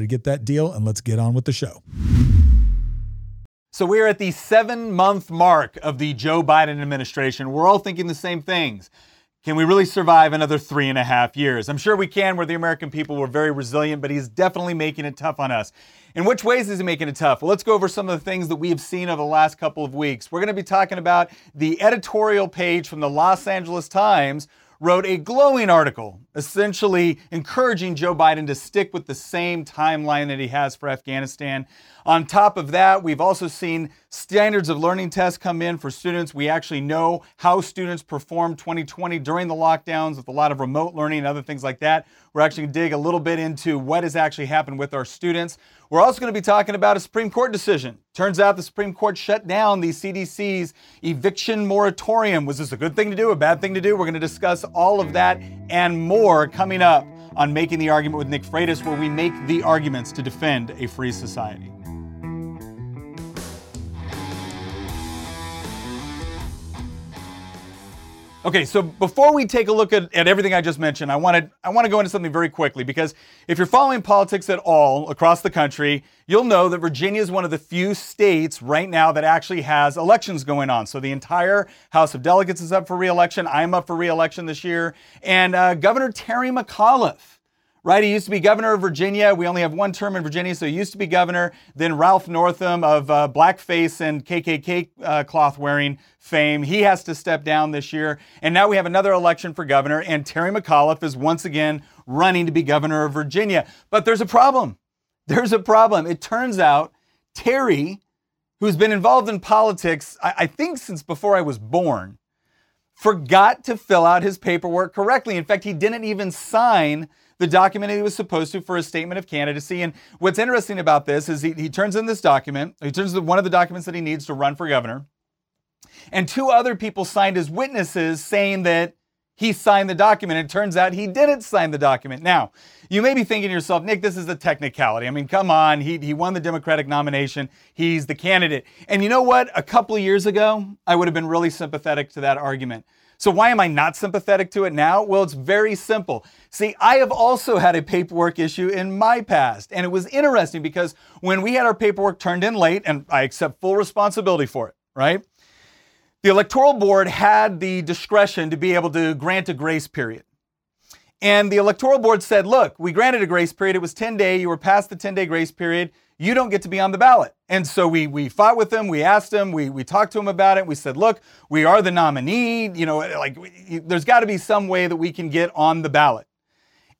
to get that deal, and let's get on with the show. So we're at the seven month mark of the Joe Biden administration. We're all thinking the same things. Can we really survive another three and a half years? I'm sure we can. We're the American people. We're very resilient, but he's definitely making it tough on us. In which ways is he making it tough? Well, let's go over some of the things that we have seen over the last couple of weeks. We're going to be talking about the editorial page from the Los Angeles Times wrote a glowing article, essentially encouraging Joe Biden to stick with the same timeline that he has for Afghanistan. On top of that, we've also seen standards of learning tests come in for students. We actually know how students performed 2020 during the lockdowns with a lot of remote learning and other things like that. We're actually going to dig a little bit into what has actually happened with our students. We're also going to be talking about a Supreme Court decision. Turns out the Supreme Court shut down the CDC's eviction moratorium. Was this a good thing to do, a bad thing to do? We're going to discuss all of that and more coming up on Making the Argument with Nick Freitas, where we make the arguments to defend a free society. Okay, so before we take a look at, at everything I just mentioned, I want to I want to go into something very quickly because if you're following politics at all across the country, you'll know that Virginia is one of the few states right now that actually has elections going on. So the entire House of Delegates is up for reelection. I'm up for reelection this year, and uh, Governor Terry McAuliffe right? He used to be governor of Virginia. We only have one term in Virginia, so he used to be governor. Then Ralph Northam of uh, blackface and KKK uh, cloth wearing fame, he has to step down this year. And now we have another election for governor, and Terry McAuliffe is once again running to be governor of Virginia. But there's a problem. There's a problem. It turns out Terry, who's been involved in politics, I, I think since before I was born, forgot to fill out his paperwork correctly. In fact, he didn't even sign the document he was supposed to for a statement of candidacy. And what's interesting about this is he, he turns in this document, he turns in one of the documents that he needs to run for governor. And two other people signed as witnesses saying that he signed the document. It turns out he didn't sign the document. Now, you may be thinking to yourself, Nick, this is a technicality. I mean, come on, he, he won the Democratic nomination, he's the candidate. And you know what? A couple of years ago, I would have been really sympathetic to that argument. So, why am I not sympathetic to it now? Well, it's very simple. See, I have also had a paperwork issue in my past, and it was interesting because when we had our paperwork turned in late, and I accept full responsibility for it, right? The Electoral Board had the discretion to be able to grant a grace period. And the Electoral Board said, look, we granted a grace period. It was 10 day. You were past the 10 day grace period you don't get to be on the ballot. And so we we fought with him, we asked him, we we talked to him about it. We said, look, we are the nominee. You know, like we, there's got to be some way that we can get on the ballot.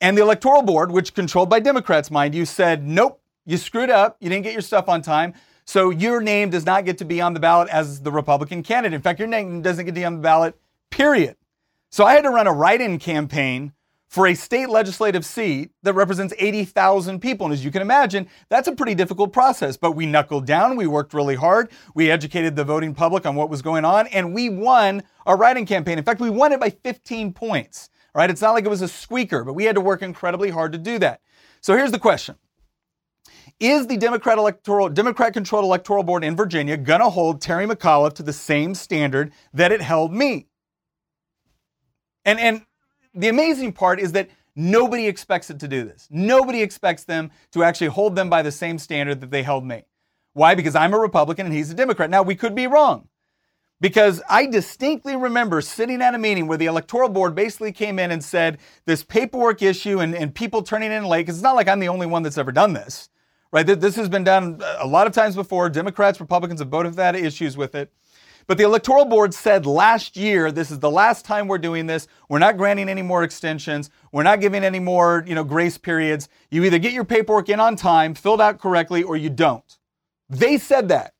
And the electoral board, which controlled by Democrats, mind you, said, nope, you screwed up. You didn't get your stuff on time. So your name does not get to be on the ballot as the Republican candidate. In fact, your name doesn't get to be on the ballot. Period. So I had to run a write-in campaign for a state legislative seat that represents 80,000 people. And as you can imagine, that's a pretty difficult process. But we knuckled down, we worked really hard, we educated the voting public on what was going on, and we won our write-in campaign. In fact, we won it by 15 points. Right? It's not like it was a squeaker, but we had to work incredibly hard to do that. So here's the question. Is the Democrat electoral Democrat controlled electoral board in Virginia going to hold Terry McAuliffe to the same standard that it held me? And and the amazing part is that nobody expects it to do this. Nobody expects them to actually hold them by the same standard that they held me. Why? Because I'm a Republican and he's a Democrat. Now, we could be wrong because I distinctly remember sitting at a meeting where the electoral board basically came in and said this paperwork issue and, and people turning in late, because it's not like I'm the only one that's ever done this, right? This has been done a lot of times before. Democrats, Republicans have both had issues with it. But the electoral board said last year, this is the last time we're doing this. We're not granting any more extensions. We're not giving any more, you know, grace periods. You either get your paperwork in on time, filled out correctly, or you don't. They said that.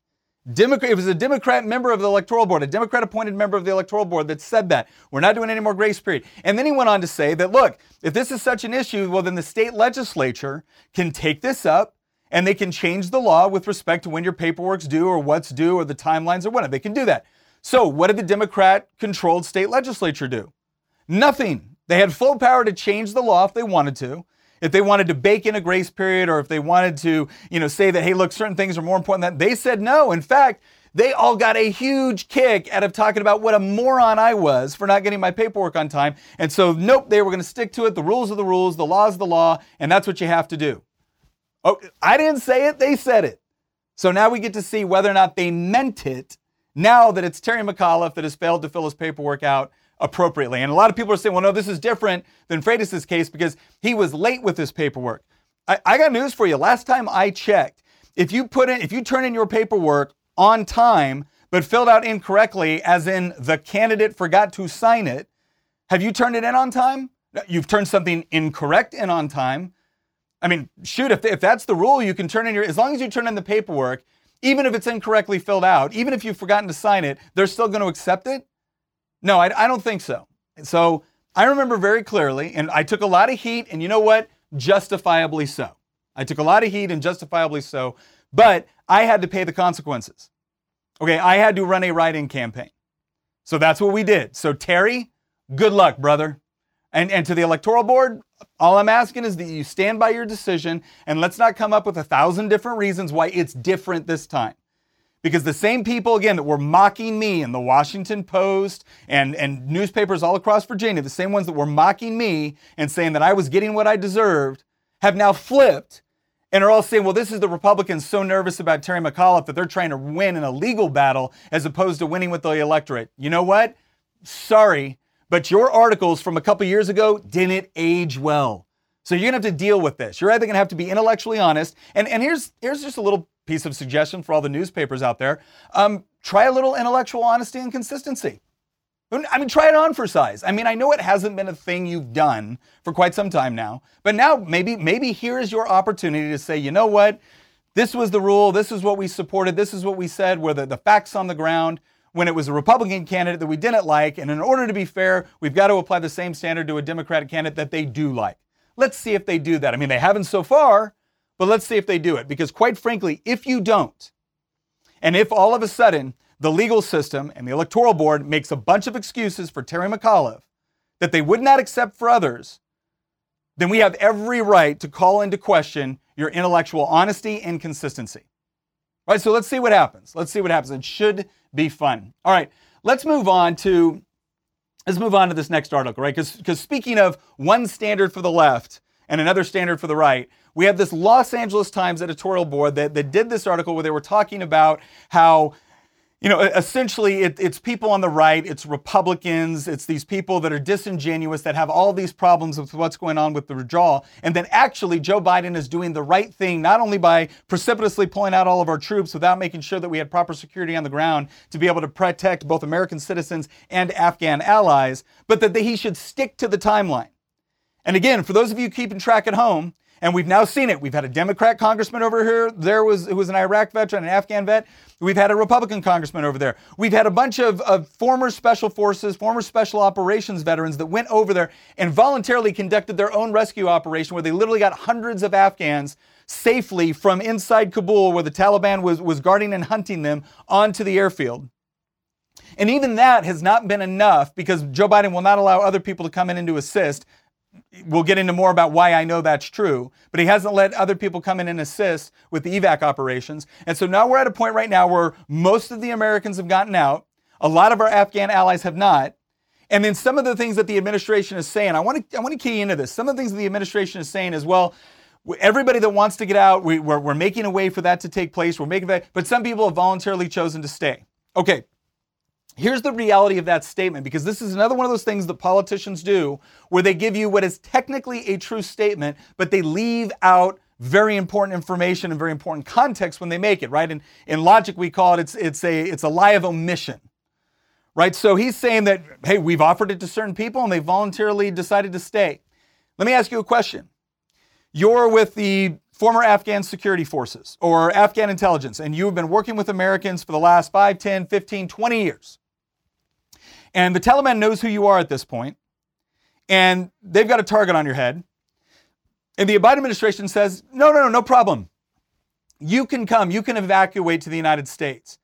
Democrat, it was a Democrat member of the electoral board, a Democrat appointed member of the electoral board that said that. We're not doing any more grace period. And then he went on to say that, look, if this is such an issue, well, then the state legislature can take this up and they can change the law with respect to when your paperwork's due or what's due or the timelines or whatever. They can do that. So, what did the Democrat controlled state legislature do? Nothing. They had full power to change the law if they wanted to if they wanted to bake in a grace period or if they wanted to, you know, say that, hey, look, certain things are more important than that, they said no. In fact, they all got a huge kick out of talking about what a moron I was for not getting my paperwork on time. And so, nope, they were going to stick to it. The rules are the rules, the law is the law, and that's what you have to do. Oh, I didn't say it, they said it. So now we get to see whether or not they meant it now that it's Terry McAuliffe that has failed to fill his paperwork out appropriately. And a lot of people are saying, well, no, this is different than Freitas's case because he was late with his paperwork. I, I got news for you. Last time I checked, if you put in, if you turn in your paperwork on time, but filled out incorrectly, as in the candidate forgot to sign it, have you turned it in on time? You've turned something incorrect in on time. I mean, shoot, if, if that's the rule, you can turn in your, as long as you turn in the paperwork, even if it's incorrectly filled out, even if you've forgotten to sign it, they're still going to accept it. No, I, I don't think so. So I remember very clearly, and I took a lot of heat, and you know what? Justifiably so. I took a lot of heat and justifiably so, but I had to pay the consequences. Okay, I had to run a write in campaign. So that's what we did. So, Terry, good luck, brother. And, and to the electoral board, all I'm asking is that you stand by your decision and let's not come up with a thousand different reasons why it's different this time because the same people again that were mocking me in the Washington Post and, and newspapers all across Virginia, the same ones that were mocking me and saying that I was getting what I deserved, have now flipped and are all saying, well, this is the Republicans so nervous about Terry McAuliffe that they're trying to win in a legal battle as opposed to winning with the electorate. You know what? Sorry, but your articles from a couple years ago didn't age well. So you're gonna have to deal with this. You're either gonna have to be intellectually honest, and, and here's here's just a little piece of suggestion for all the newspapers out there. Um, try a little intellectual honesty and consistency. I mean, try it on for size. I mean, I know it hasn't been a thing you've done for quite some time now, but now maybe maybe here is your opportunity to say, you know what, this was the rule, this is what we supported, this is what we said, were the, the facts on the ground when it was a Republican candidate that we didn't like, and in order to be fair, we've got to apply the same standard to a Democratic candidate that they do like. Let's see if they do that. I mean, they haven't so far, but let's see if they do it. Because quite frankly, if you don't, and if all of a sudden the legal system and the electoral board makes a bunch of excuses for Terry McAuliffe that they would not accept for others, then we have every right to call into question your intellectual honesty and consistency. All right, so let's see what happens. Let's see what happens. It should be fun. All right, let's move on to let's move on to this next article, right? Because because speaking of one standard for the left and another standard for the right, we have this Los Angeles Times editorial board that, that did this article where they were talking about how you know, essentially it, it's people on the right, it's Republicans, it's these people that are disingenuous, that have all these problems with what's going on with the withdrawal. And then actually, Joe Biden is doing the right thing, not only by precipitously pulling out all of our troops without making sure that we had proper security on the ground to be able to protect both American citizens and Afghan allies, but that he should stick to the timeline. And again, for those of you keeping track at home, and we've now seen it. We've had a Democrat congressman over here. There was who was an Iraq veteran, an Afghan vet. We've had a Republican congressman over there. We've had a bunch of, of former special forces, former special operations veterans that went over there and voluntarily conducted their own rescue operation where they literally got hundreds of Afghans safely from inside Kabul, where the Taliban was, was guarding and hunting them, onto the airfield. And even that has not been enough because Joe Biden will not allow other people to come in and to assist we'll get into more about why I know that's true, but he hasn't let other people come in and assist with the evac operations. And so now we're at a point right now where most of the Americans have gotten out. A lot of our Afghan allies have not. And then some of the things that the administration is saying, I want to I want to key into this. Some of the things that the administration is saying is, well, everybody that wants to get out, we, we're, we're making a way for that to take place. We're making that, but some people have voluntarily chosen to stay. Okay, Here's the reality of that statement because this is another one of those things that politicians do where they give you what is technically a true statement, but they leave out very important information and very important context when they make it, right? And in logic, we call it it's, it's, a, it's a lie of omission, right? So he's saying that, hey, we've offered it to certain people and they voluntarily decided to stay. Let me ask you a question. You're with the former Afghan security forces or Afghan intelligence, and you have been working with Americans for the last 5, 10, 15, 20 years. And the Taliban knows who you are at this point, and they've got a target on your head. And the Biden administration says, no, no, no, no problem. You can come, you can evacuate to the United States.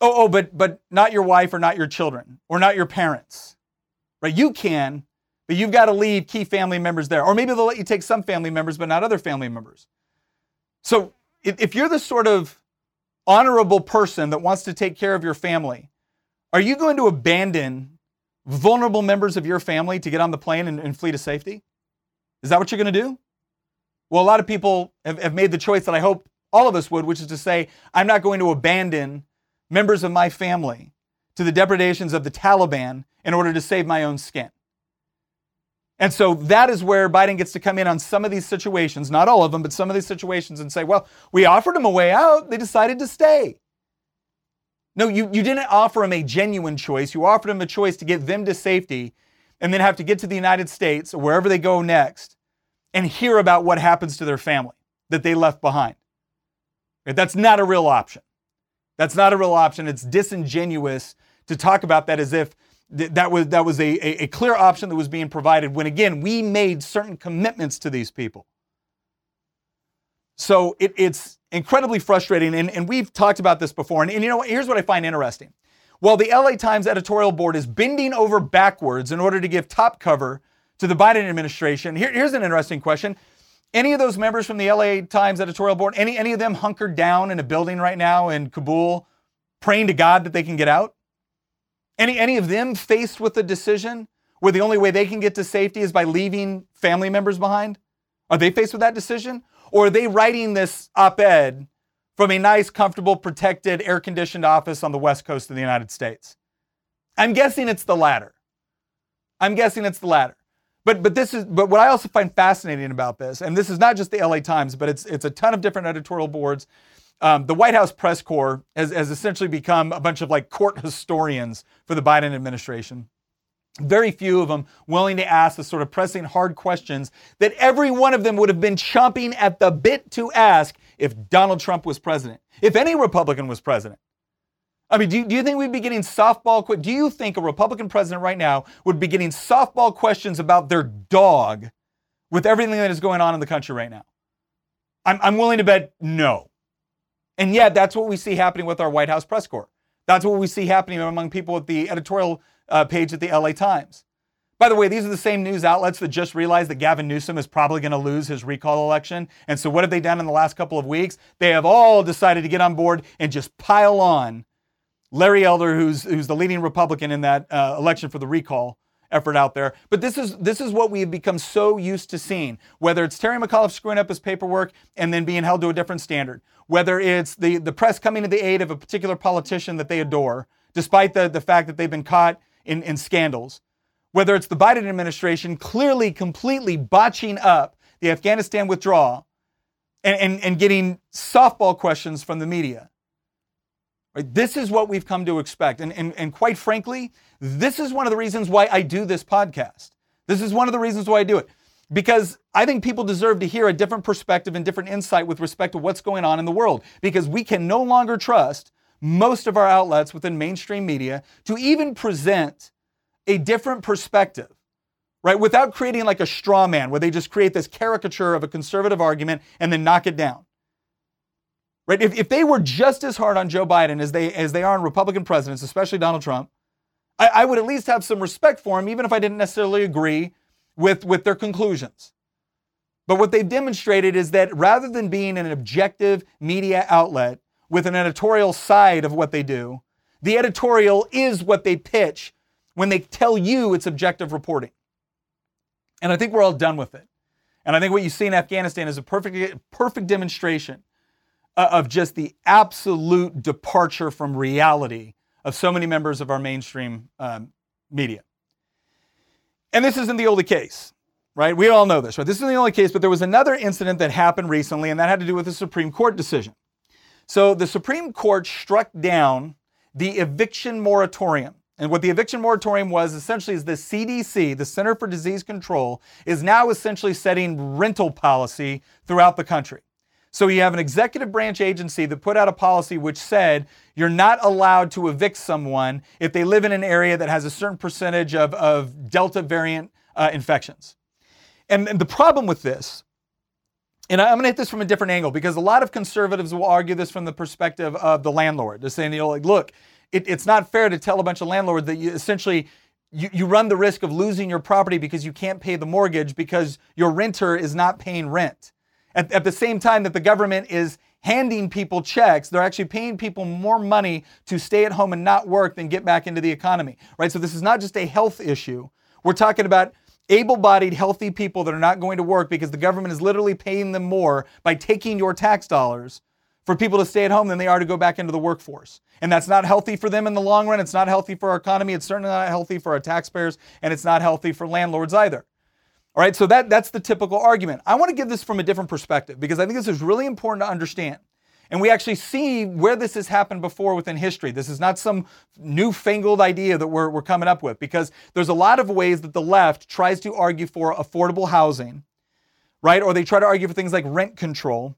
Oh, oh, but but not your wife or not your children or not your parents. Right? You can, but you've got to leave key family members there. Or maybe they'll let you take some family members, but not other family members. So if you're the sort of honorable person that wants to take care of your family, are you going to abandon vulnerable members of your family to get on the plane and, and flee to safety? Is that what you're going to do? Well, a lot of people have, have made the choice that I hope all of us would, which is to say, I'm not going to abandon members of my family to the depredations of the Taliban in order to save my own skin. And so that is where Biden gets to come in on some of these situations, not all of them, but some of these situations and say, well, we offered them a way out. They decided to stay. No, you, you didn't offer them a genuine choice. You offered them a choice to get them to safety and then have to get to the United States or wherever they go next and hear about what happens to their family that they left behind. That's not a real option. That's not a real option. It's disingenuous to talk about that as if that was that was a, a, a clear option that was being provided when again we made certain commitments to these people. So it, it's incredibly frustrating, and, and we've talked about this before. And, and you know, here's what I find interesting. While the LA Times editorial board is bending over backwards in order to give top cover to the Biden administration, here, here's an interesting question. Any of those members from the LA Times editorial board, any, any of them hunkered down in a building right now in Kabul, praying to God that they can get out? Any, any of them faced with a decision where the only way they can get to safety is by leaving family members behind? Are they faced with that decision? Or are they writing this op ed from a nice, comfortable, protected, air conditioned office on the West Coast of the United States? I'm guessing it's the latter. I'm guessing it's the latter. But but this is but what I also find fascinating about this, and this is not just the LA Times, but it's it's a ton of different editorial boards um, the White House press corps has, has essentially become a bunch of like court historians for the Biden administration. Very few of them willing to ask the sort of pressing hard questions that every one of them would have been chomping at the bit to ask if Donald Trump was president, if any Republican was president. I mean, do you, do you think we'd be getting softball? Do you think a Republican president right now would be getting softball questions about their dog with everything that is going on in the country right now? I'm, I'm willing to bet no. And yet, that's what we see happening with our White House press corps. That's what we see happening among people at the editorial uh, page at the LA Times. By the way, these are the same news outlets that just realized that Gavin Newsom is probably going to lose his recall election. And so, what have they done in the last couple of weeks? They have all decided to get on board and just pile on Larry Elder, who's, who's the leading Republican in that uh, election for the recall effort out there. But this is this is what we have become so used to seeing. Whether it's Terry McAuliffe screwing up his paperwork and then being held to a different standard, whether it's the, the press coming to the aid of a particular politician that they adore, despite the, the fact that they've been caught in, in scandals, whether it's the Biden administration clearly, completely botching up the Afghanistan withdrawal and, and, and getting softball questions from the media. Right? This is what we've come to expect. And, and, and quite frankly, this is one of the reasons why I do this podcast. This is one of the reasons why I do it because I think people deserve to hear a different perspective and different insight with respect to what's going on in the world because we can no longer trust most of our outlets within mainstream media to even present a different perspective, right? Without creating like a straw man where they just create this caricature of a conservative argument and then knock it down. Right? If, if they were just as hard on Joe Biden as they as they are on Republican presidents, especially Donald Trump, I, I would at least have some respect for him, even if I didn't necessarily agree with, with their conclusions. But what they've demonstrated is that rather than being an objective media outlet with an editorial side of what they do, the editorial is what they pitch when they tell you it's objective reporting. And I think we're all done with it. And I think what you see in Afghanistan is a perfect, perfect demonstration of just the absolute departure from reality of so many members of our mainstream um, media. And this isn't the only case, right? We all know this, right? This isn't the only case, but there was another incident that happened recently, and that had to do with a Supreme Court decision. So the Supreme Court struck down the eviction moratorium. And what the eviction moratorium was essentially is the CDC, the Center for Disease Control, is now essentially setting rental policy throughout the country. So you have an executive branch agency that put out a policy which said you're not allowed to evict someone if they live in an area that has a certain percentage of, of Delta variant uh, infections. And, and the problem with this, and I'm going to hit this from a different angle because a lot of conservatives will argue this from the perspective of the landlord. They're saying, you know, like, look, it, it's not fair to tell a bunch of landlords that you essentially you, you run the risk of losing your property because you can't pay the mortgage because your renter is not paying rent. At, at the same time that the government is handing people checks, they're actually paying people more money to stay at home and not work than get back into the economy, right? So this is not just a health issue. We're talking about able bodied, healthy people that are not going to work because the government is literally paying them more by taking your tax dollars for people to stay at home than they are to go back into the workforce. And that's not healthy for them in the long run. It's not healthy for our economy. It's certainly not healthy for our taxpayers, and it's not healthy for landlords either. All right, so that, that's the typical argument. I want to give this from a different perspective because I think this is really important to understand. And we actually see where this has happened before within history. This is not some newfangled idea that we're, we're coming up with because there's a lot of ways that the left tries to argue for affordable housing, right? Or they try to argue for things like rent control,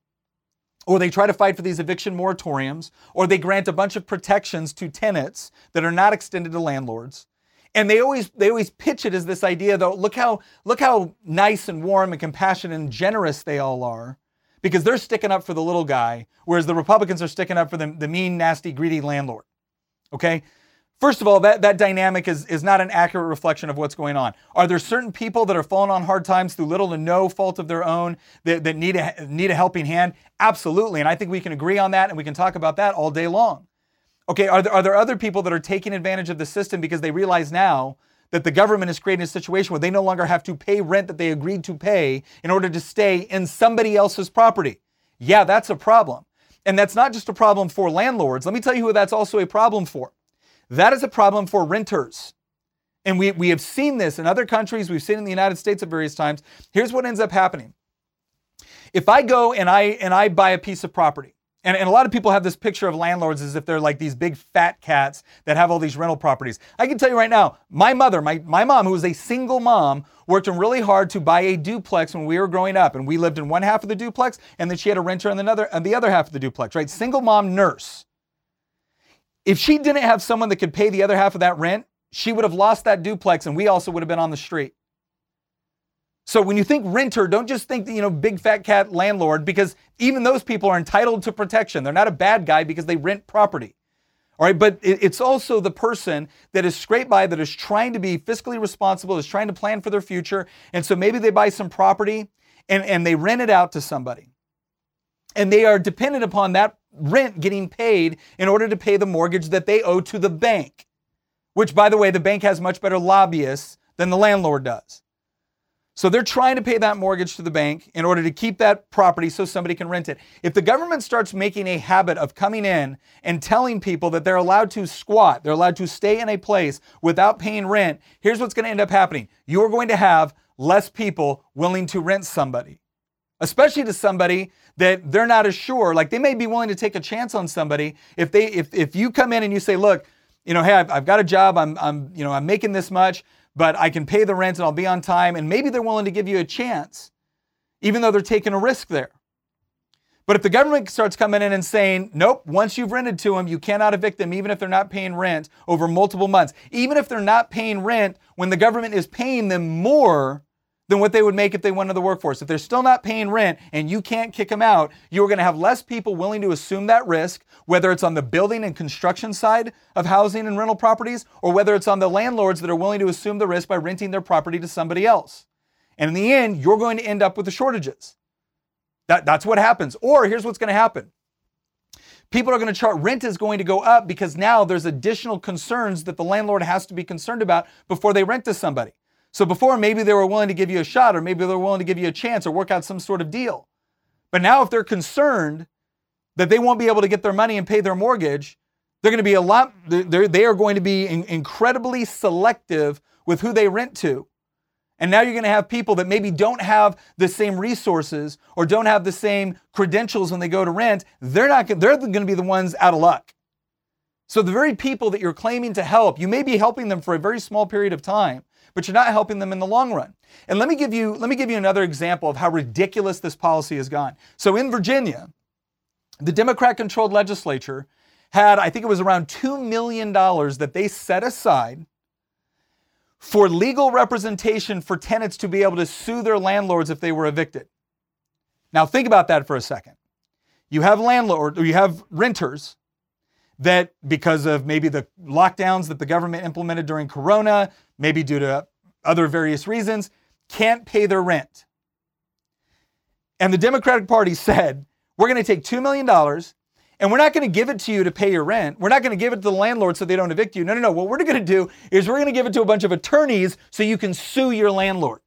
or they try to fight for these eviction moratoriums, or they grant a bunch of protections to tenants that are not extended to landlords. And they always they always pitch it as this idea though, look how look how nice and warm and compassionate and generous they all are. Because they're sticking up for the little guy, whereas the Republicans are sticking up for the, the mean, nasty, greedy landlord. Okay? First of all, that, that dynamic is, is not an accurate reflection of what's going on. Are there certain people that are falling on hard times through little to no fault of their own that, that need, a, need a helping hand? Absolutely. And I think we can agree on that and we can talk about that all day long. Okay, are there, are there other people that are taking advantage of the system because they realize now that the government is creating a situation where they no longer have to pay rent that they agreed to pay in order to stay in somebody else's property? Yeah, that's a problem. And that's not just a problem for landlords. Let me tell you who that's also a problem for. That is a problem for renters. And we, we have seen this in other countries, we've seen in the United States at various times. Here's what ends up happening. If I go and I and I buy a piece of property, and, and a lot of people have this picture of landlords as if they're like these big fat cats that have all these rental properties. I can tell you right now, my mother, my, my mom, who was a single mom, worked really hard to buy a duplex when we were growing up. And we lived in one half of the duplex, and then she had a renter in another, in the other half of the duplex, right? Single mom nurse. If she didn't have someone that could pay the other half of that rent, she would have lost that duplex and we also would have been on the street. So when you think renter, don't just think you know big fat cat landlord because even those people are entitled to protection. They're not a bad guy because they rent property. All right, but it's also the person that is scraped by that is trying to be fiscally responsible, is trying to plan for their future. And so maybe they buy some property and, and they rent it out to somebody. And they are dependent upon that rent getting paid in order to pay the mortgage that they owe to the bank, which, by the way, the bank has much better lobbyists than the landlord does. So they're trying to pay that mortgage to the bank in order to keep that property so somebody can rent it. If the government starts making a habit of coming in and telling people that they're allowed to squat, they're allowed to stay in a place without paying rent, here's what's going to end up happening. You are going to have less people willing to rent somebody, especially to somebody that they're not as sure. Like they may be willing to take a chance on somebody if they if if you come in and you say, look, you know, hey, I've, I've got a job, I'm I'm you know I'm making this much but I can pay the rent and I'll be on time. And maybe they're willing to give you a chance, even though they're taking a risk there. But if the government starts coming in and saying, nope, once you've rented to them, you cannot evict them, even if they're not paying rent over multiple months, even if they're not paying rent when the government is paying them more than what they would make if they went into the workforce. If they're still not paying rent and you can't kick them out, you're going to have less people willing to assume that risk, whether it's on the building and construction side of housing and rental properties, or whether it's on the landlords that are willing to assume the risk by renting their property to somebody else. And in the end, you're going to end up with the shortages. That, that's what happens. Or here's what's going to happen people are going to chart rent is going to go up because now there's additional concerns that the landlord has to be concerned about before they rent to somebody. So before, maybe they were willing to give you a shot, or maybe they were willing to give you a chance or work out some sort of deal. But now, if they're concerned that they won't be able to get their money and pay their mortgage, They're going to be a lot, they're, they are going to be in, incredibly selective with who they rent to. And now you're going to have people that maybe don't have the same resources or don't have the same credentials when they go to rent. They're not, they're going to be the ones out of luck. So the very people that you're claiming to help, you may be helping them for a very small period of time, but you're not helping them in the long run. And let me give you let me give you another example of how ridiculous this policy has gone. So in Virginia, the Democrat controlled legislature had I think it was around 2 million dollars that they set aside for legal representation for tenants to be able to sue their landlords if they were evicted. Now think about that for a second. You have landlord or you have renters that because of maybe the lockdowns that the government implemented during corona, maybe due to other various reasons, can't pay their rent. And the Democratic Party said, we're going to take $2 million and we're not going to give it to you to pay your rent. We're not going to give it to the landlord so they don't evict you. No, no, no. What we're going to do is we're going to give it to a bunch of attorneys so you can sue your landlord.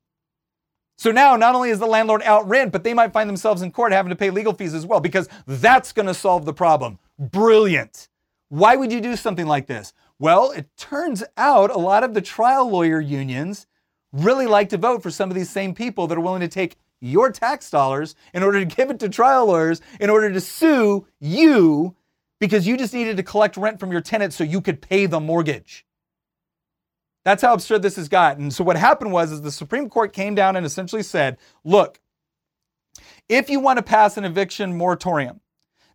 So now not only is the landlord out rent, but they might find themselves in court having to pay legal fees as well because that's going to solve the problem. Brilliant. Why would you do something like this? Well, it turns out a lot of the trial lawyer unions really like to vote for some of these same people that are willing to take your tax dollars in order to give it to trial lawyers in order to sue you because you just needed to collect rent from your tenant so you could pay the mortgage. That's how absurd this has gotten. So what happened was is the Supreme Court came down and essentially said, look, if you want to pass an eviction moratorium,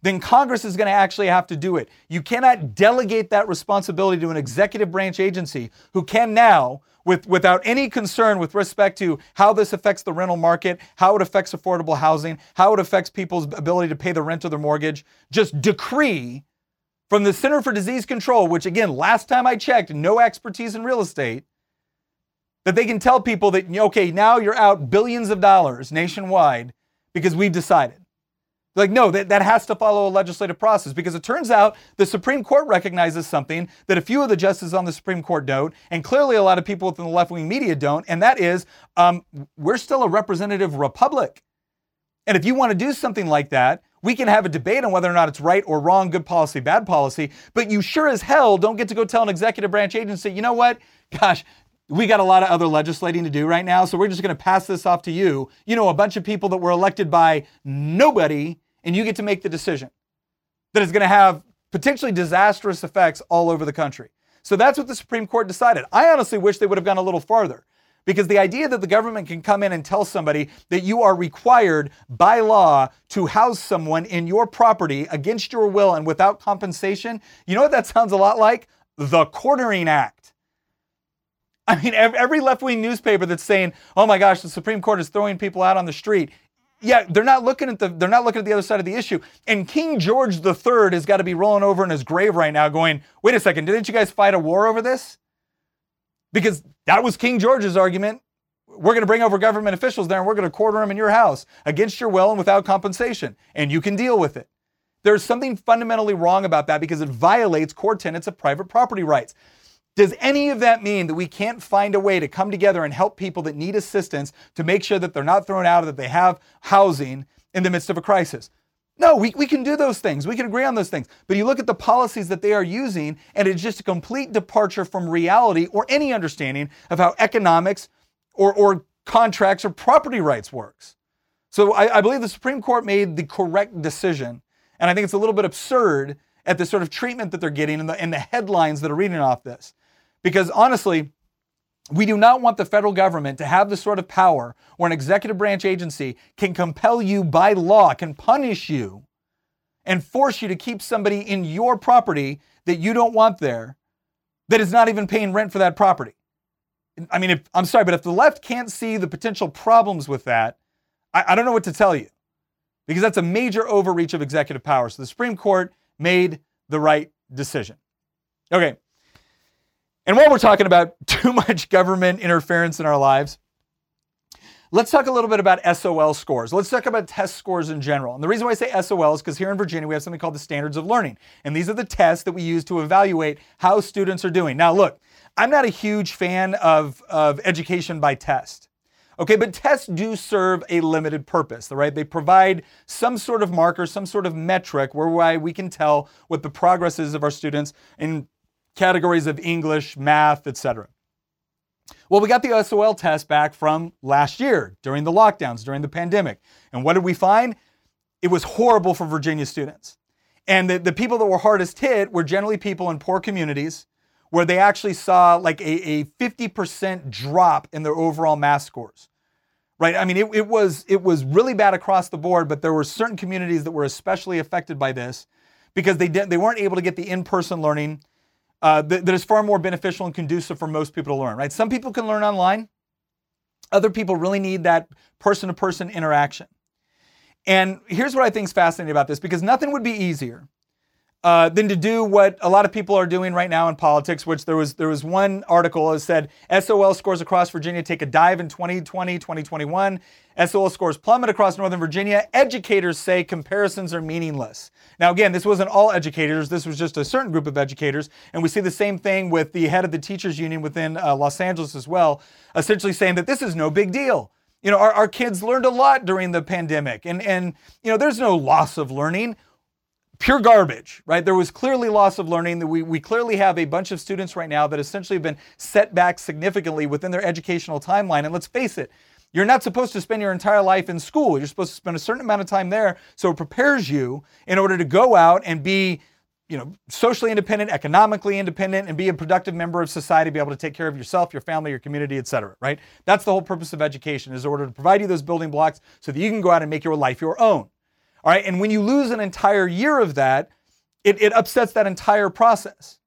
then Congress is going to actually have to do it. You cannot delegate that responsibility to an executive branch agency who can now, with, without any concern with respect to how this affects the rental market, how it affects affordable housing, how it affects people's ability to pay the rent or their mortgage, just decree from the Center for Disease Control, which again, last time I checked, no expertise in real estate, that they can tell people that, okay, now you're out billions of dollars nationwide because we've decided. Like, no, that, that has to follow a legislative process because it turns out the Supreme Court recognizes something that a few of the justices on the Supreme Court don't, and clearly a lot of people within the left wing media don't, and that is um, we're still a representative republic. And if you want to do something like that, we can have a debate on whether or not it's right or wrong, good policy, bad policy, but you sure as hell don't get to go tell an executive branch agency, you know what? Gosh, we got a lot of other legislating to do right now, so we're just going to pass this off to you. You know, a bunch of people that were elected by nobody, and you get to make the decision that is going to have potentially disastrous effects all over the country. So that's what the Supreme Court decided. I honestly wish they would have gone a little farther. Because the idea that the government can come in and tell somebody that you are required by law to house someone in your property against your will and without compensation, you know what that sounds a lot like? The Quartering Act. I mean, every left wing newspaper that's saying, oh my gosh, the Supreme Court is throwing people out on the street. Yeah, they're not looking at the they're not looking at the other side of the issue. And King George III has got to be rolling over in his grave right now, going, "Wait a second, didn't you guys fight a war over this?" Because that was King George's argument. We're going to bring over government officials there, and we're going to quarter them in your house against your will and without compensation, and you can deal with it. There's something fundamentally wrong about that because it violates core tenets of private property rights. Does any of that mean that we can't find a way to come together and help people that need assistance to make sure that they're not thrown out, or that they have housing in the midst of a crisis? No, we, we can do those things. We can agree on those things. But you look at the policies that they are using, and it's just a complete departure from reality or any understanding of how economics or, or contracts or property rights works. So I, I believe the Supreme Court made the correct decision. And I think it's a little bit absurd at the sort of treatment that they're getting and the, and the headlines that are reading off this. Because honestly, we do not want the federal government to have the sort of power where an executive branch agency can compel you by law, can punish you, and force you to keep somebody in your property that you don't want there that is not even paying rent for that property. I mean, if, I'm sorry, but if the left can't see the potential problems with that, I, I don't know what to tell you because that's a major overreach of executive power. So the Supreme Court made the right decision. Okay, and while we're talking about too much government interference in our lives, let's talk a little bit about SOL scores. Let's talk about test scores in general. And the reason why I say SOL is because here in Virginia, we have something called the standards of learning. And these are the tests that we use to evaluate how students are doing. Now, look, I'm not a huge fan of, of education by test. Okay, but tests do serve a limited purpose, right? They provide some sort of marker, some sort of metric whereby we can tell what the progress is of our students in categories of English, math, etc. Well, we got the SOL test back from last year during the lockdowns, during the pandemic. And what did we find? It was horrible for Virginia students. And the, the people that were hardest hit were generally people in poor communities where they actually saw like a, a 50% drop in their overall math scores. Right? I mean, it, it, was, it was really bad across the board, but there were certain communities that were especially affected by this because they, did, they weren't able to get the in person learning uh, that, that is far more beneficial and conducive for most people to learn, right? Some people can learn online. Other people really need that person to person interaction. And here's what I think is fascinating about this because nothing would be easier uh, than to do what a lot of people are doing right now in politics, which there was there was one article that said SOL scores across Virginia take a dive in 2020, 2021. SOL scores plummet across Northern Virginia. Educators say comparisons are meaningless. Now, again, this wasn't all educators. This was just a certain group of educators. And we see the same thing with the head of the teachers union within uh, Los Angeles as well, essentially saying that this is no big deal. You know, our, our kids learned a lot during the pandemic and, and, you know, there's no loss of learning pure garbage, right? There was clearly loss of learning. We, we clearly have a bunch of students right now that essentially have been set back significantly within their educational timeline. And let's face it, you're not supposed to spend your entire life in school. You're supposed to spend a certain amount of time there so it prepares you in order to go out and be you know, socially independent, economically independent, and be a productive member of society, be able to take care of yourself, your family, your community, et cetera, right? That's the whole purpose of education is in order to provide you those building blocks so that you can go out and make your life your own. All right. And when you lose an entire year of that, it, it upsets that entire process.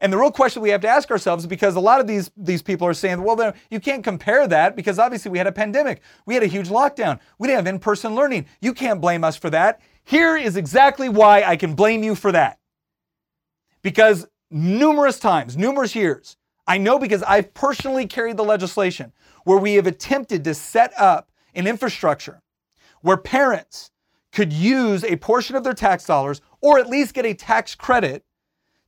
And the real question we have to ask ourselves because a lot of these, these people are saying, well, you can't compare that because obviously we had a pandemic. We had a huge lockdown. We didn't have in person learning. You can't blame us for that. Here is exactly why I can blame you for that. Because numerous times, numerous years, I know because I've personally carried the legislation where we have attempted to set up an infrastructure where parents could use a portion of their tax dollars or at least get a tax credit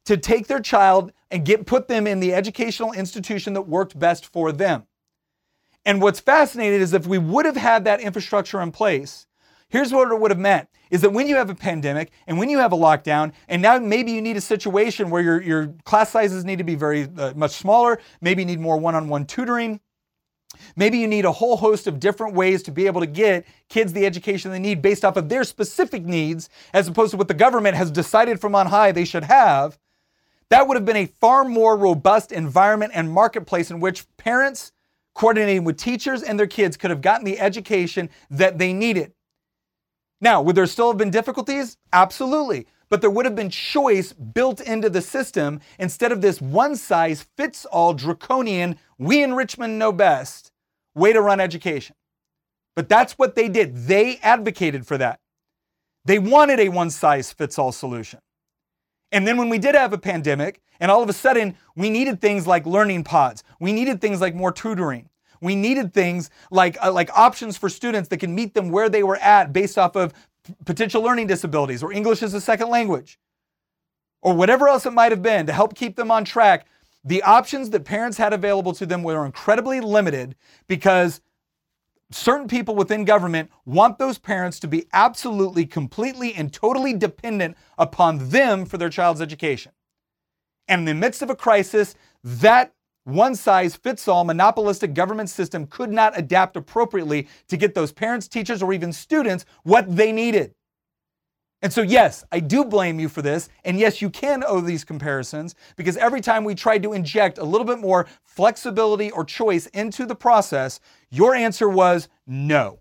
to take their child and get put them in the educational institution that worked best for them. And what's fascinating is if we would have had that infrastructure in place, here's what it would have meant is that when you have a pandemic and when you have a lockdown, and now maybe you need a situation where your, your class sizes need to be very uh, much smaller, maybe you need more one on one tutoring, Maybe you need a whole host of different ways to be able to get kids the education they need based off of their specific needs, as opposed to what the government has decided from on high they should have. That would have been a far more robust environment and marketplace in which parents, coordinating with teachers and their kids, could have gotten the education that they needed. Now, would there still have been difficulties? Absolutely. But there would have been choice built into the system instead of this one size fits all draconian, we in Richmond know best way to run education. But that's what they did. They advocated for that. They wanted a one size fits all solution. And then when we did have a pandemic, and all of a sudden we needed things like learning pods, we needed things like more tutoring, we needed things like, uh, like options for students that can meet them where they were at based off of potential learning disabilities or English as a second language or whatever else it might have been to help keep them on track the options that parents had available to them were incredibly limited because certain people within government want those parents to be absolutely, completely, and totally dependent upon them for their child's education. And in the midst of a crisis, that one size fits all monopolistic government system could not adapt appropriately to get those parents, teachers, or even students what they needed. And so, yes, I do blame you for this. And yes, you can owe these comparisons because every time we tried to inject a little bit more flexibility or choice into the process, your answer was no.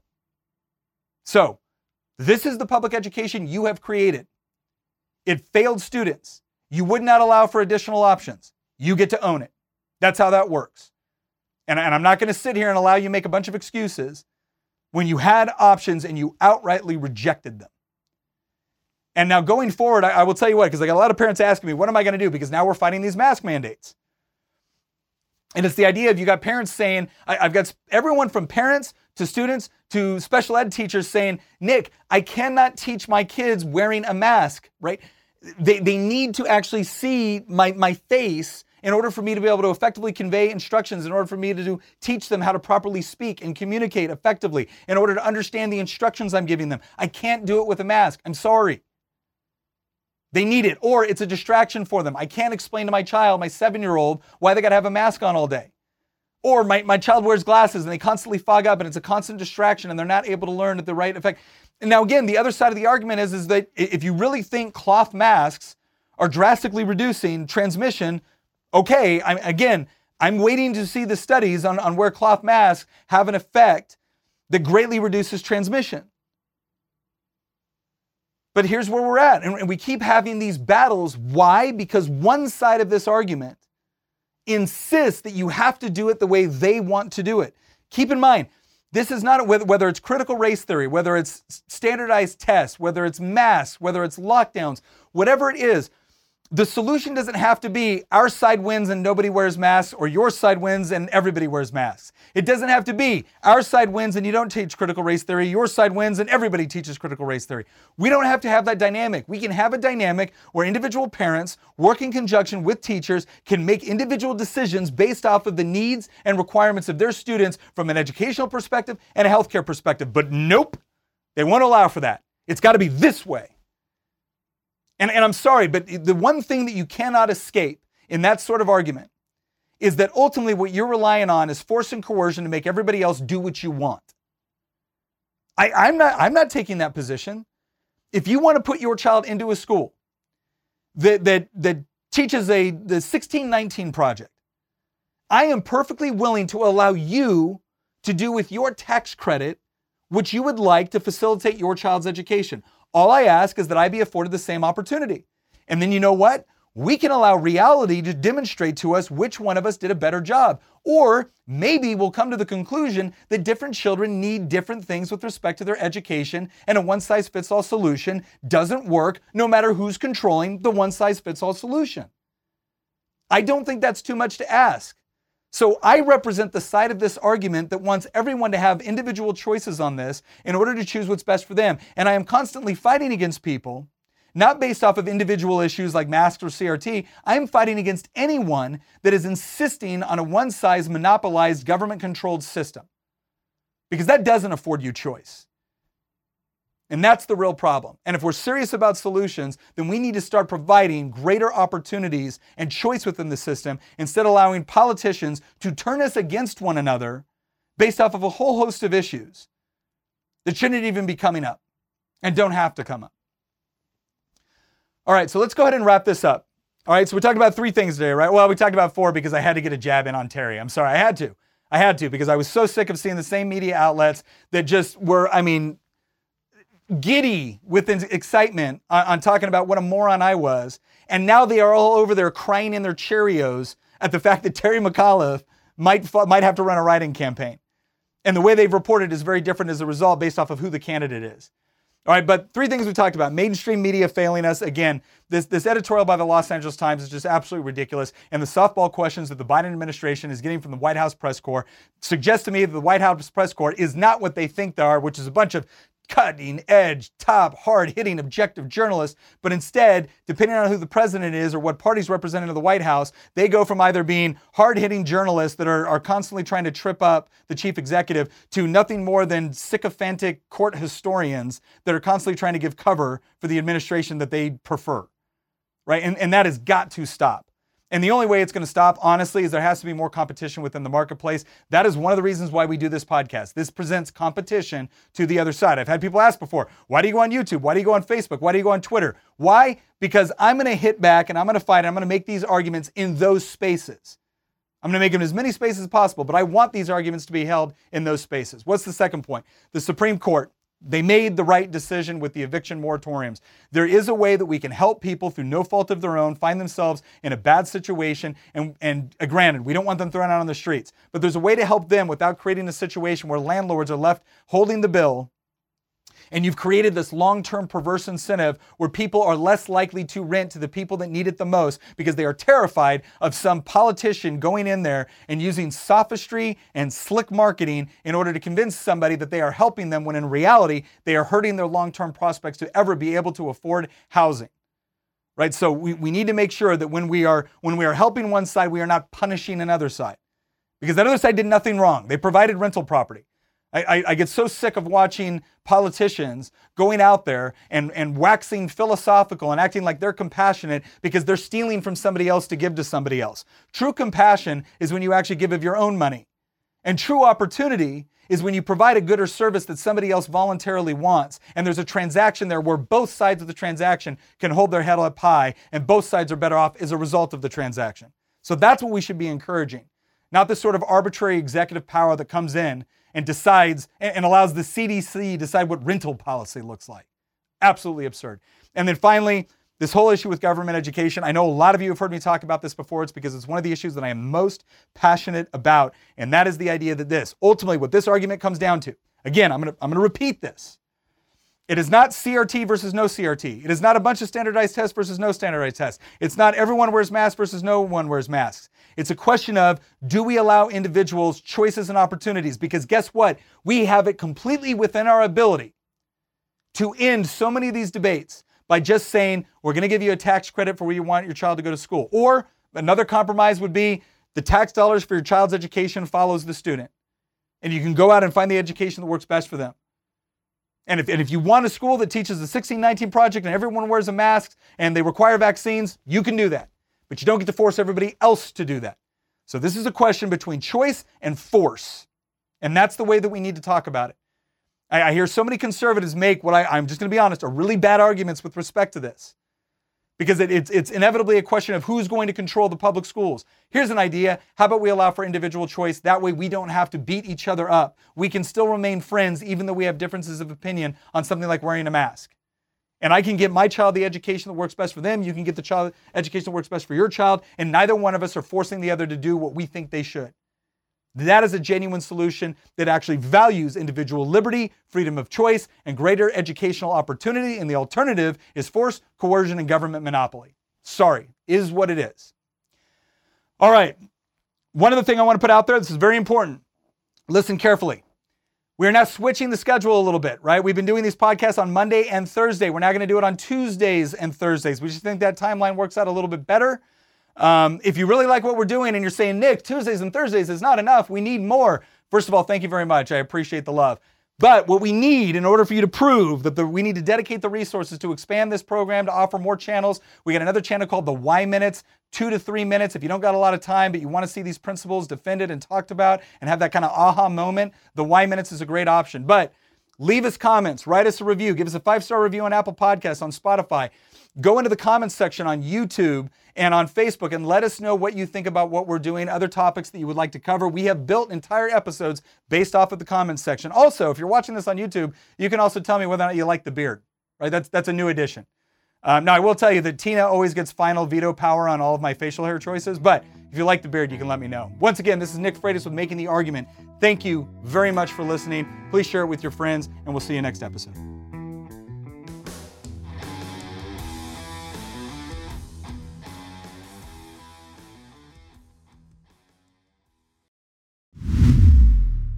So, this is the public education you have created. It failed students. You would not allow for additional options. You get to own it. That's how that works. And, and I'm not going to sit here and allow you make a bunch of excuses when you had options and you outrightly rejected them. And now going forward, I, I will tell you what, because I got a lot of parents asking me, what am I going to do? Because now we're fighting these mask mandates. And it's the idea of you got parents saying, I, have got everyone from parents to students to special ed teachers saying, Nick, I cannot teach my kids wearing a mask, right? They, they need to actually see my, my face in order for me to be able to effectively convey instructions, in order for me to do, teach them how to properly speak and communicate effectively, in order to understand the instructions I'm giving them. I can't do it with a mask. I'm sorry. They need it, or it's a distraction for them. I can't explain to my child, my seven year old, why they got to have a mask on all day. Or my, my child wears glasses and they constantly fog up and it's a constant distraction and they're not able to learn at the right effect. And now, again, the other side of the argument is, is that if you really think cloth masks are drastically reducing transmission, okay, I'm, again, I'm waiting to see the studies on, on where cloth masks have an effect that greatly reduces transmission. But here's where we're at. And we keep having these battles. Why? Because one side of this argument insists that you have to do it the way they want to do it. Keep in mind, this is not whether it's critical race theory, whether it's standardized tests, whether it's masks, whether it's lockdowns, whatever it is, the solution doesn't have to be our side wins and nobody wears masks or your side wins and everybody wears masks. It doesn't have to be our side wins and you don't teach critical race theory, your side wins and everybody teaches critical race theory. We don't have to have that dynamic. We can have a dynamic where individual parents work in conjunction with teachers can make individual decisions based off of the needs and requirements of their students from an educational perspective and a healthcare perspective. But nope, they won't allow for that. It's got to be this way. And, and I'm sorry, but the one thing that you cannot escape in that sort of argument is that ultimately what you're relying on is force and coercion to make everybody else do what you want. I, I'm, not, I'm not taking that position. If you want to put your child into a school that, that, that teaches a, the 1619 project, I am perfectly willing to allow you to do with your tax credit what you would like to facilitate your child's education. All I ask is that I be afforded the same opportunity. And then you know what? We can allow reality to demonstrate to us which one of us did a better job. Or maybe we'll come to the conclusion that different children need different things with respect to their education, and a one size fits all solution doesn't work no matter who's controlling the one size fits all solution. I don't think that's too much to ask. So I represent the side of this argument that wants everyone to have individual choices on this in order to choose what's best for them. And I am constantly fighting against people, not based off of individual issues like masks or CRT. I am fighting against anyone that is insisting on a one size monopolized government controlled system because that doesn't afford you choice. And that's the real problem. And if we're serious about solutions, then we need to start providing greater opportunities and choice within the system instead of allowing politicians to turn us against one another based off of a whole host of issues that shouldn't even be coming up and don't have to come up. All right, so let's go ahead and wrap this up. All right, so we talked about three things today, right? Well, we talked about four because I had to get a jab in on Terry. I'm sorry, I had to. I had to because I was so sick of seeing the same media outlets that just were, I mean, giddy with excitement on, on, talking about what a moron I was. And now they are all over there crying in their Cheerios at the fact that Terry McAuliffe might, might have to run a write-in campaign. And the way they've reported is very different as a result based off of who the candidate is. All right, but three things we talked about. Mainstream media failing us. Again, this, this editorial by the Los Angeles Times is just absolutely ridiculous. And the softball questions that the Biden administration is getting from the White House press corps suggest to me that the White House press corps is not what they think they are, which is a bunch of cutting edge, top, hard hitting, objective journalists, but instead, depending on who the president is or what party's represented in the White House, they go from either being hard hitting journalists that are, are constantly trying to trip up the chief executive to nothing more than sycophantic court historians that are constantly trying to give cover for the administration that they prefer. Right? And, and that has got to stop. And the only way it's going to stop, honestly, is there has to be more competition within the marketplace. That is one of the reasons why we do this podcast. This presents competition to the other side. I've had people ask before, why do you go on YouTube? Why do you go on Facebook? Why do you go on Twitter? Why? Because I'm going to hit back and I'm going to fight. And I'm going to make these arguments in those spaces. I'm going to make them as many spaces as possible, but I want these arguments to be held in those spaces. What's the second point? The Supreme Court they made the right decision with the eviction moratoriums. There is a way that we can help people through no fault of their own find themselves in a bad situation. And, and uh, granted, we don't want them thrown out on the streets, but there's a way to help them without creating a situation where landlords are left holding the bill and you've created this long term perverse incentive where people are less likely to rent to the people that need it the most because they are terrified of some politician going in there and using sophistry and slick marketing in order to convince somebody that they are helping them when in reality they are hurting their long term prospects to ever be able to afford housing. right? So we, we need to make sure that when we are when we are helping one side, we are not punishing another side. Because that other side did nothing wrong. They provided rental property. I, I, get so sick of watching politicians going out there and, and waxing philosophical and acting like they're compassionate because they're stealing from somebody else to give to somebody else. True compassion is when you actually give of your own money. And true opportunity is when you provide a good or service that somebody else voluntarily wants. And there's a transaction there where both sides of the transaction can hold their head up high and both sides are better off as a result of the transaction. So that's what we should be encouraging. Not this sort of arbitrary executive power that comes in and decides and allows the CDC decide what rental policy looks like. Absolutely absurd. And then finally, this whole issue with government education, I know a lot of you have heard me talk about this before. It's because it's one of the issues that I am most passionate about. And that is the idea that this, ultimately, what this argument comes down to, again, I'm going to I'm going to repeat this. It is not CRT versus no CRT. It is not a bunch of standardized tests versus no standardized tests. It's not everyone wears masks versus no one wears masks. It's a question of do we allow individuals choices and opportunities? Because guess what? We have it completely within our ability to end so many of these debates by just saying, we're going to give you a tax credit for where you want your child to go to school. Or another compromise would be the tax dollars for your child's education follows the student. And you can go out and find the education that works best for them. And if, and if you want a school that teaches the 1619 project and everyone wears a mask and they require vaccines, you can do that. But you don't get to force everybody else to do that. So this is a question between choice and force. And that's the way that we need to talk about it. I, I hear so many conservatives make what I, I'm just going to be honest, are really bad arguments with respect to this because it, it's, it's inevitably a question of who's going to control the public schools. Here's an idea. How about we allow for individual choice? That way we don't have to beat each other up. We can still remain friends even though we have differences of opinion on something like wearing a mask. And I can get my child the education that works best for them. You can get the child education that works best for your child. And neither one of us are forcing the other to do what we think they should. That is a genuine solution that actually values individual liberty, freedom of choice, and greater educational opportunity. And the alternative is force, coercion, and government monopoly. Sorry, is what it is. All right. One other thing I want to put out there, this is very important. Listen carefully. We're now switching the schedule a little bit, right? We've been doing these podcasts on Monday and Thursday. We're now going to do it on Tuesdays and Thursdays. We just think that timeline works out a little bit better. Um, if you really like what we're doing and you're saying, Nick, Tuesdays and Thursdays is not enough, we need more. First of all, thank you very much. I appreciate the love. But what we need in order for you to prove that the, we need to dedicate the resources to expand this program to offer more channels, we got another channel called the Why Minutes, two to three minutes. If you don't got a lot of time, but you want to see these principles defended and talked about and have that kind of aha moment, the Why Minutes is a great option. But leave us comments, write us a review, give us a five star review on Apple Podcasts, on Spotify. Go into the comments section on YouTube and on Facebook and let us know what you think about what we're doing, other topics that you would like to cover. We have built entire episodes based off of the comments section. Also, if you're watching this on YouTube, you can also tell me whether or not you like the beard, right? That's, that's a new addition. Um, now, I will tell you that Tina always gets final veto power on all of my facial hair choices, but if you like the beard, you can let me know. Once again, this is Nick Freitas with Making the Argument. Thank you very much for listening. Please share it with your friends, and we'll see you next episode.